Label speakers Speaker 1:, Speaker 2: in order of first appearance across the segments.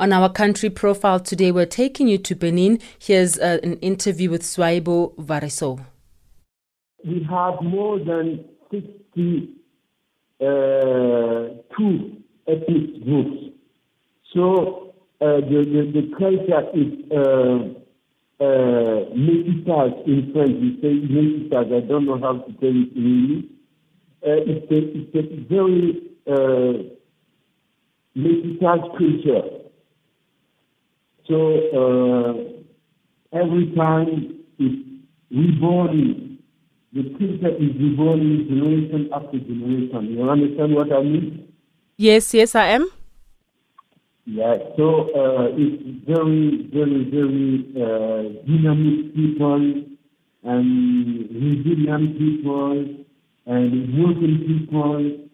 Speaker 1: On our country profile today, we're taking you to Benin. Here's uh, an interview with Swaibo Variso.
Speaker 2: We have more than 62 uh, ethnic groups. So uh, the, the, the, culture is uh, uh, in French. We say métissage. I don't know how to say it in English. Uh, it's, a, it's a very uh, métissage culture. So uh, every time it's reborn, the culture is reborn generation after generation. You understand what I mean?
Speaker 1: Yes, yes, I am.
Speaker 2: Yeah, so uh, it's very, very, very uh, dynamic people and resilient people and working people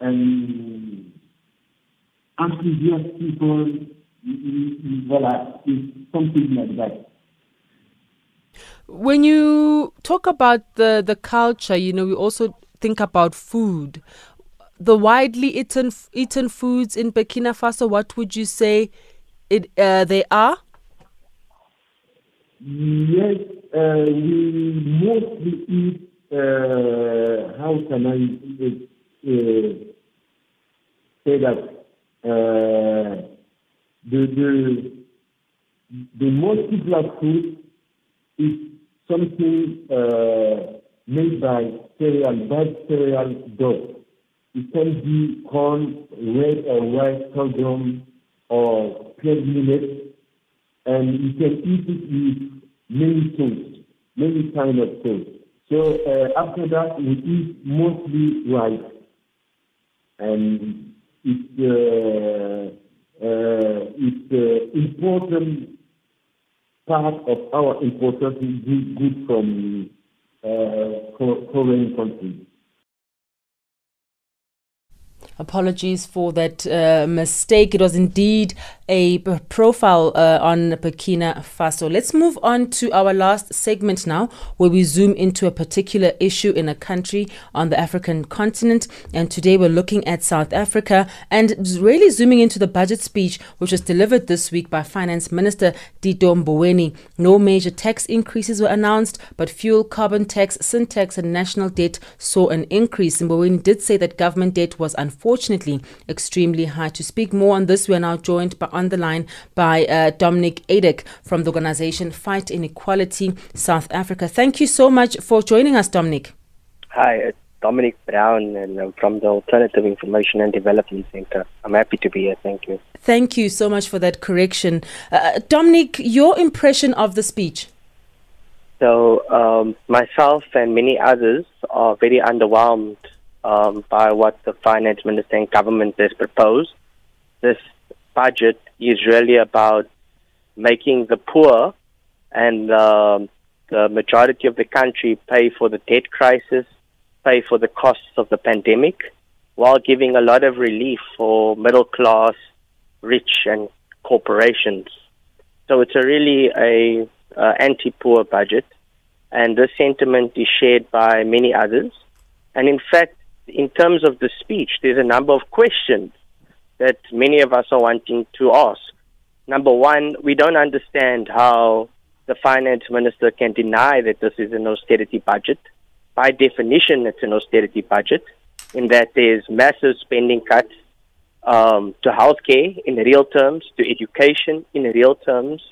Speaker 2: and enthusiastic people voilà, it's something like that.
Speaker 1: When you talk about the, the culture, you know, we also think about food. The widely eaten eaten foods in Burkina Faso, what would you say it uh, they are?
Speaker 2: Yes, uh, we mostly eat. Uh, how can I uh, say that? The the the most popular food is something uh, made by cereal, bad cereal dough. It can be corn, red or white sorghum, or plain millet, and you can eat it with many foods, many kind of foods. So uh, after that, we eat mostly rice, and it's. Uh, it's an important part of our importing goods from uh, foreign countries.
Speaker 1: Apologies for that uh, mistake. It was indeed a profile uh, on Burkina Faso. Let's move on to our last segment now, where we zoom into a particular issue in a country on the African continent. And today we're looking at South Africa and really zooming into the budget speech, which was delivered this week by Finance Minister Tito Mboweni. No major tax increases were announced, but fuel, carbon tax, sin tax, and national debt saw an increase. Mboweni did say that government debt was unfortunate unfortunately extremely high. To speak more on this, we are now joined by, on the line by uh, Dominic Adek from the organization Fight Inequality South Africa. Thank you so much for joining us, Dominic.
Speaker 3: Hi, it's Dominic Brown, and I'm from the Alternative Information and Development Center. I'm happy to be here. Thank you.
Speaker 1: Thank you so much for that correction. Uh, Dominic, your impression of the speech?
Speaker 3: So, um, myself and many others are very underwhelmed um, by what the finance minister and government has proposed. This budget is really about making the poor and um, the majority of the country pay for the debt crisis, pay for the costs of the pandemic, while giving a lot of relief for middle class, rich, and corporations. So it's a really a uh, anti-poor budget, and this sentiment is shared by many others. And in fact, in terms of the speech, there's a number of questions that many of us are wanting to ask. Number one, we don't understand how the finance minister can deny that this is an austerity budget. By definition, it's an austerity budget in that there's massive spending cuts um, to healthcare in real terms, to education in real terms,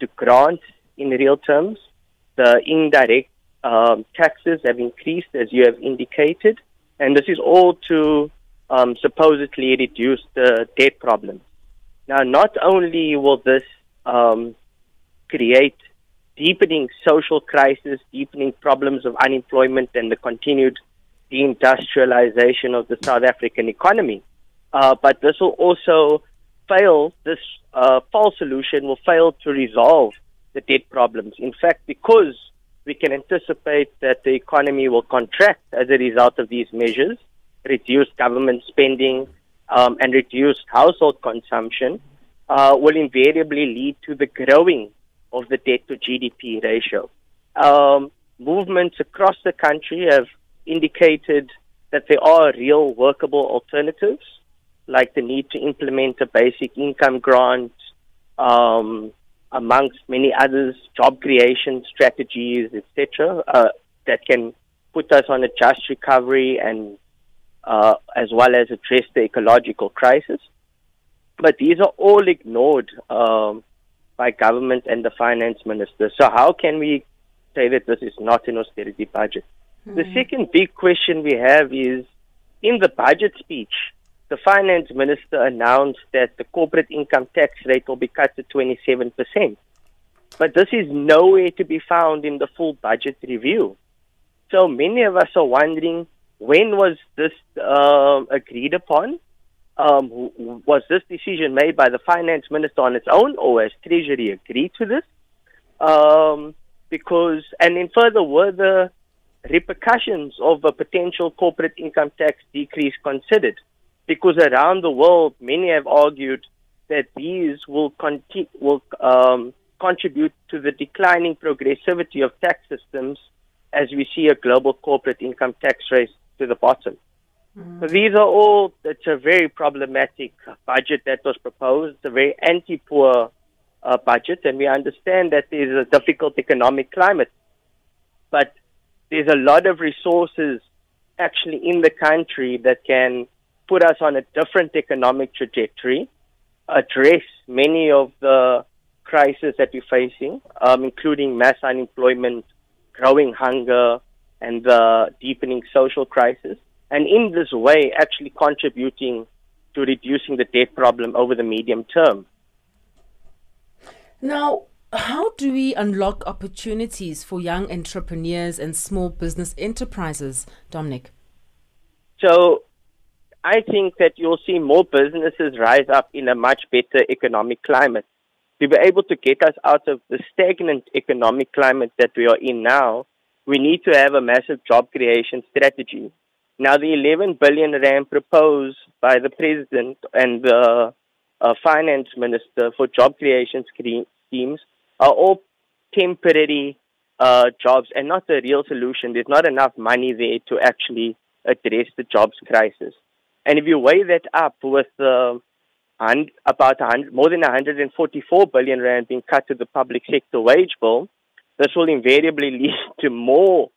Speaker 3: to grants in real terms. The indirect um, taxes have increased, as you have indicated and this is all to um, supposedly reduce the debt problem. Now, not only will this um, create deepening social crisis, deepening problems of unemployment, and the continued deindustrialization of the South African economy, uh, but this will also fail. This uh, false solution will fail to resolve the debt problems. In fact, because we can anticipate that the economy will contract as a result of these measures, reduced government spending, um, and reduced household consumption, uh, will invariably lead to the growing of the debt to GDP ratio. Um, movements across the country have indicated that there are real workable alternatives, like the need to implement a basic income grant, um, amongst many others, job creation strategies, etc., uh, that can put us on a just recovery and uh, as well as address the ecological crisis. But these are all ignored um, by government and the finance minister. So how can we say that this is not an austerity budget? Mm-hmm. The second big question we have is in the budget speech, the finance minister announced that the corporate income tax rate will be cut to 27%. But this is nowhere to be found in the full budget review. So many of us are wondering when was this uh, agreed upon? Um, was this decision made by the finance minister on its own, or has Treasury agreed to this? Um, because, and then further, were the repercussions of a potential corporate income tax decrease considered? Because around the world, many have argued that these will, conti- will um, contribute to the declining progressivity of tax systems as we see a global corporate income tax race to the bottom. Mm. So these are all, it's a very problematic budget that was proposed. It's a very anti-poor uh, budget, and we understand that there's a difficult economic climate. But there's a lot of resources actually in the country that can put us on a different economic trajectory, address many of the crises that we're facing, um, including mass unemployment, growing hunger, and the deepening social crisis. And in this way, actually contributing to reducing the debt problem over the medium term.
Speaker 1: Now, how do we unlock opportunities for young entrepreneurs and small business enterprises, Dominic?
Speaker 3: So, I think that you'll see more businesses rise up in a much better economic climate. To be able to get us out of the stagnant economic climate that we are in now, we need to have a massive job creation strategy. Now, the 11 billion rand proposed by the president and the uh, finance minister for job creation schemes are all temporary uh, jobs and not a real solution. There's not enough money there to actually address the jobs crisis. And if you weigh that up with uh, about 100, more than 144 billion rand being cut to the public sector wage bill, this will invariably lead to more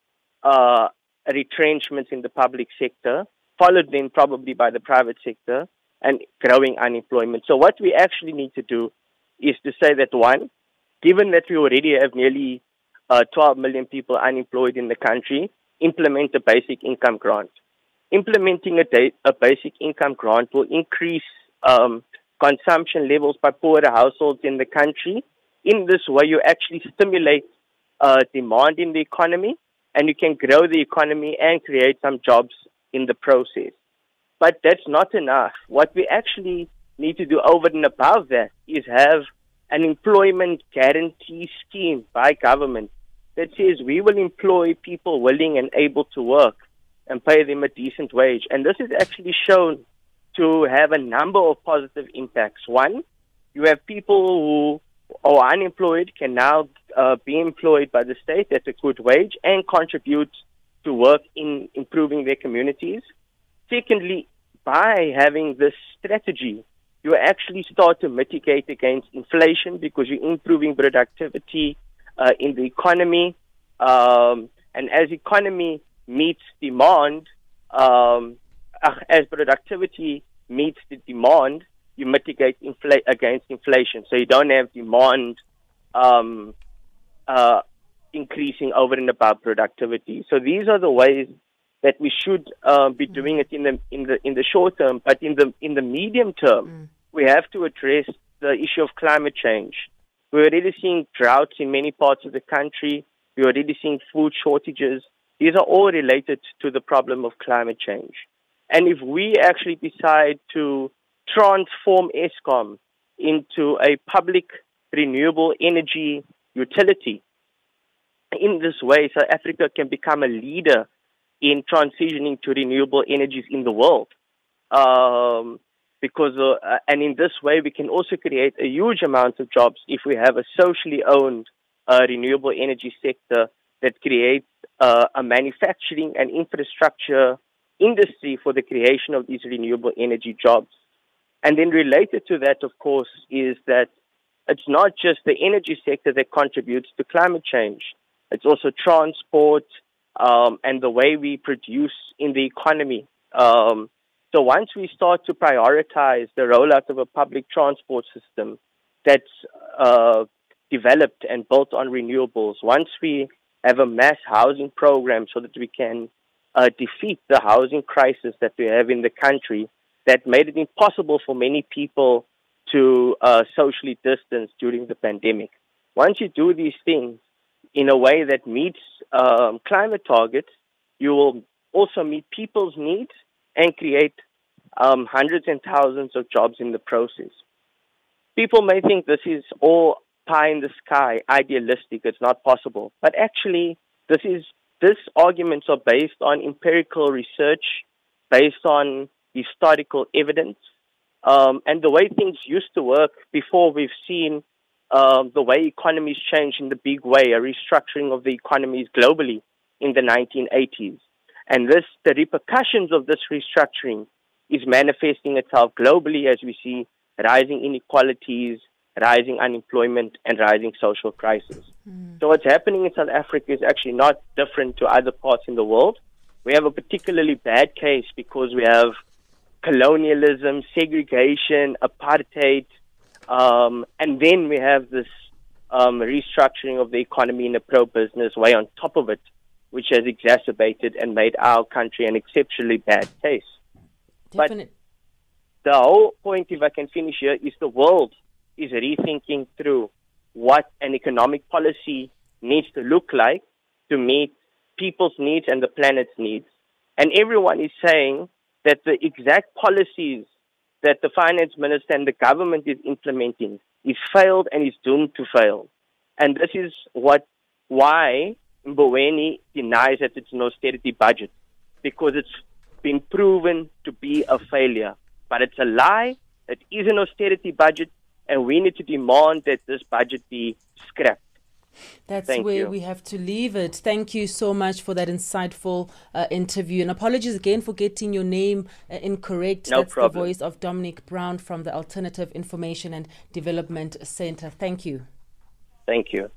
Speaker 3: uh, retrenchments in the public sector, followed then probably by the private sector and growing unemployment. So what we actually need to do is to say that one, given that we already have nearly uh, 12 million people unemployed in the country, implement a basic income grant implementing a, da- a basic income grant will increase um, consumption levels by poorer households in the country. In this way, you actually stimulate uh, demand in the economy and you can grow the economy and create some jobs in the process. But that's not enough. What we actually need to do over and above that is have an employment guarantee scheme by government that says we will employ people willing and able to work and pay them a decent wage. And this is actually shown to have a number of positive impacts. One, you have people who are unemployed can now uh, be employed by the state at a good wage and contribute to work in improving their communities. Secondly, by having this strategy, you actually start to mitigate against inflation because you're improving productivity uh, in the economy. Um, and as economy meets demand, um, as productivity meets the demand, you mitigate infl- against inflation. So you don't have demand um, uh, increasing over and above productivity. So these are the ways that we should uh, be mm. doing it in the in the in the short term. But in the in the medium term, mm. we have to address the issue of climate change. We're already seeing droughts in many parts of the country. We're already seeing food shortages. These are all related to the problem of climate change. And if we actually decide to transform Eskom into a public renewable energy utility, in this way, South Africa can become a leader in transitioning to renewable energies in the world. Um, because, uh, and in this way, we can also create a huge amount of jobs if we have a socially owned uh, renewable energy sector that creates uh, a manufacturing and infrastructure industry for the creation of these renewable energy jobs. And then related to that, of course, is that it's not just the energy sector that contributes to climate change. It's also transport um, and the way we produce in the economy. Um, so once we start to prioritize the rollout of a public transport system that's uh, developed and built on renewables, once we have a mass housing program so that we can uh, defeat the housing crisis that we have in the country that made it impossible for many people to uh, socially distance during the pandemic. Once you do these things in a way that meets um, climate targets, you will also meet people's needs and create um, hundreds and thousands of jobs in the process. People may think this is all pie in the sky, idealistic, it's not possible. But actually, this is these arguments are based on empirical research, based on historical evidence, um, and the way things used to work before we've seen um, the way economies change in the big way, a restructuring of the economies globally in the 1980s. And this, the repercussions of this restructuring is manifesting itself globally as we see rising inequalities, rising unemployment, and rising social crisis. Mm. So what's happening in South Africa is actually not different to other parts in the world. We have a particularly bad case because we have colonialism, segregation, apartheid, um, and then we have this um, restructuring of the economy in a pro-business way on top of it, which has exacerbated and made our country an exceptionally bad case.
Speaker 1: Definitely.
Speaker 3: But the whole point, if I can finish here, is the world is rethinking through what an economic policy needs to look like to meet people's needs and the planet's needs. And everyone is saying that the exact policies that the finance minister and the government is implementing is failed and is doomed to fail. And this is what why Mboweni denies that it's an austerity budget because it's been proven to be a failure. But it's a lie. It is an austerity budget, and we need to demand that this budget be scrapped.
Speaker 1: That's
Speaker 3: Thank
Speaker 1: where
Speaker 3: you.
Speaker 1: we have to leave it. Thank you so much for that insightful uh, interview. And apologies again for getting your name uh, incorrect.
Speaker 3: No
Speaker 1: That's
Speaker 3: problem.
Speaker 1: the voice of Dominic Brown from the Alternative Information and Development Center. Thank you.
Speaker 3: Thank you.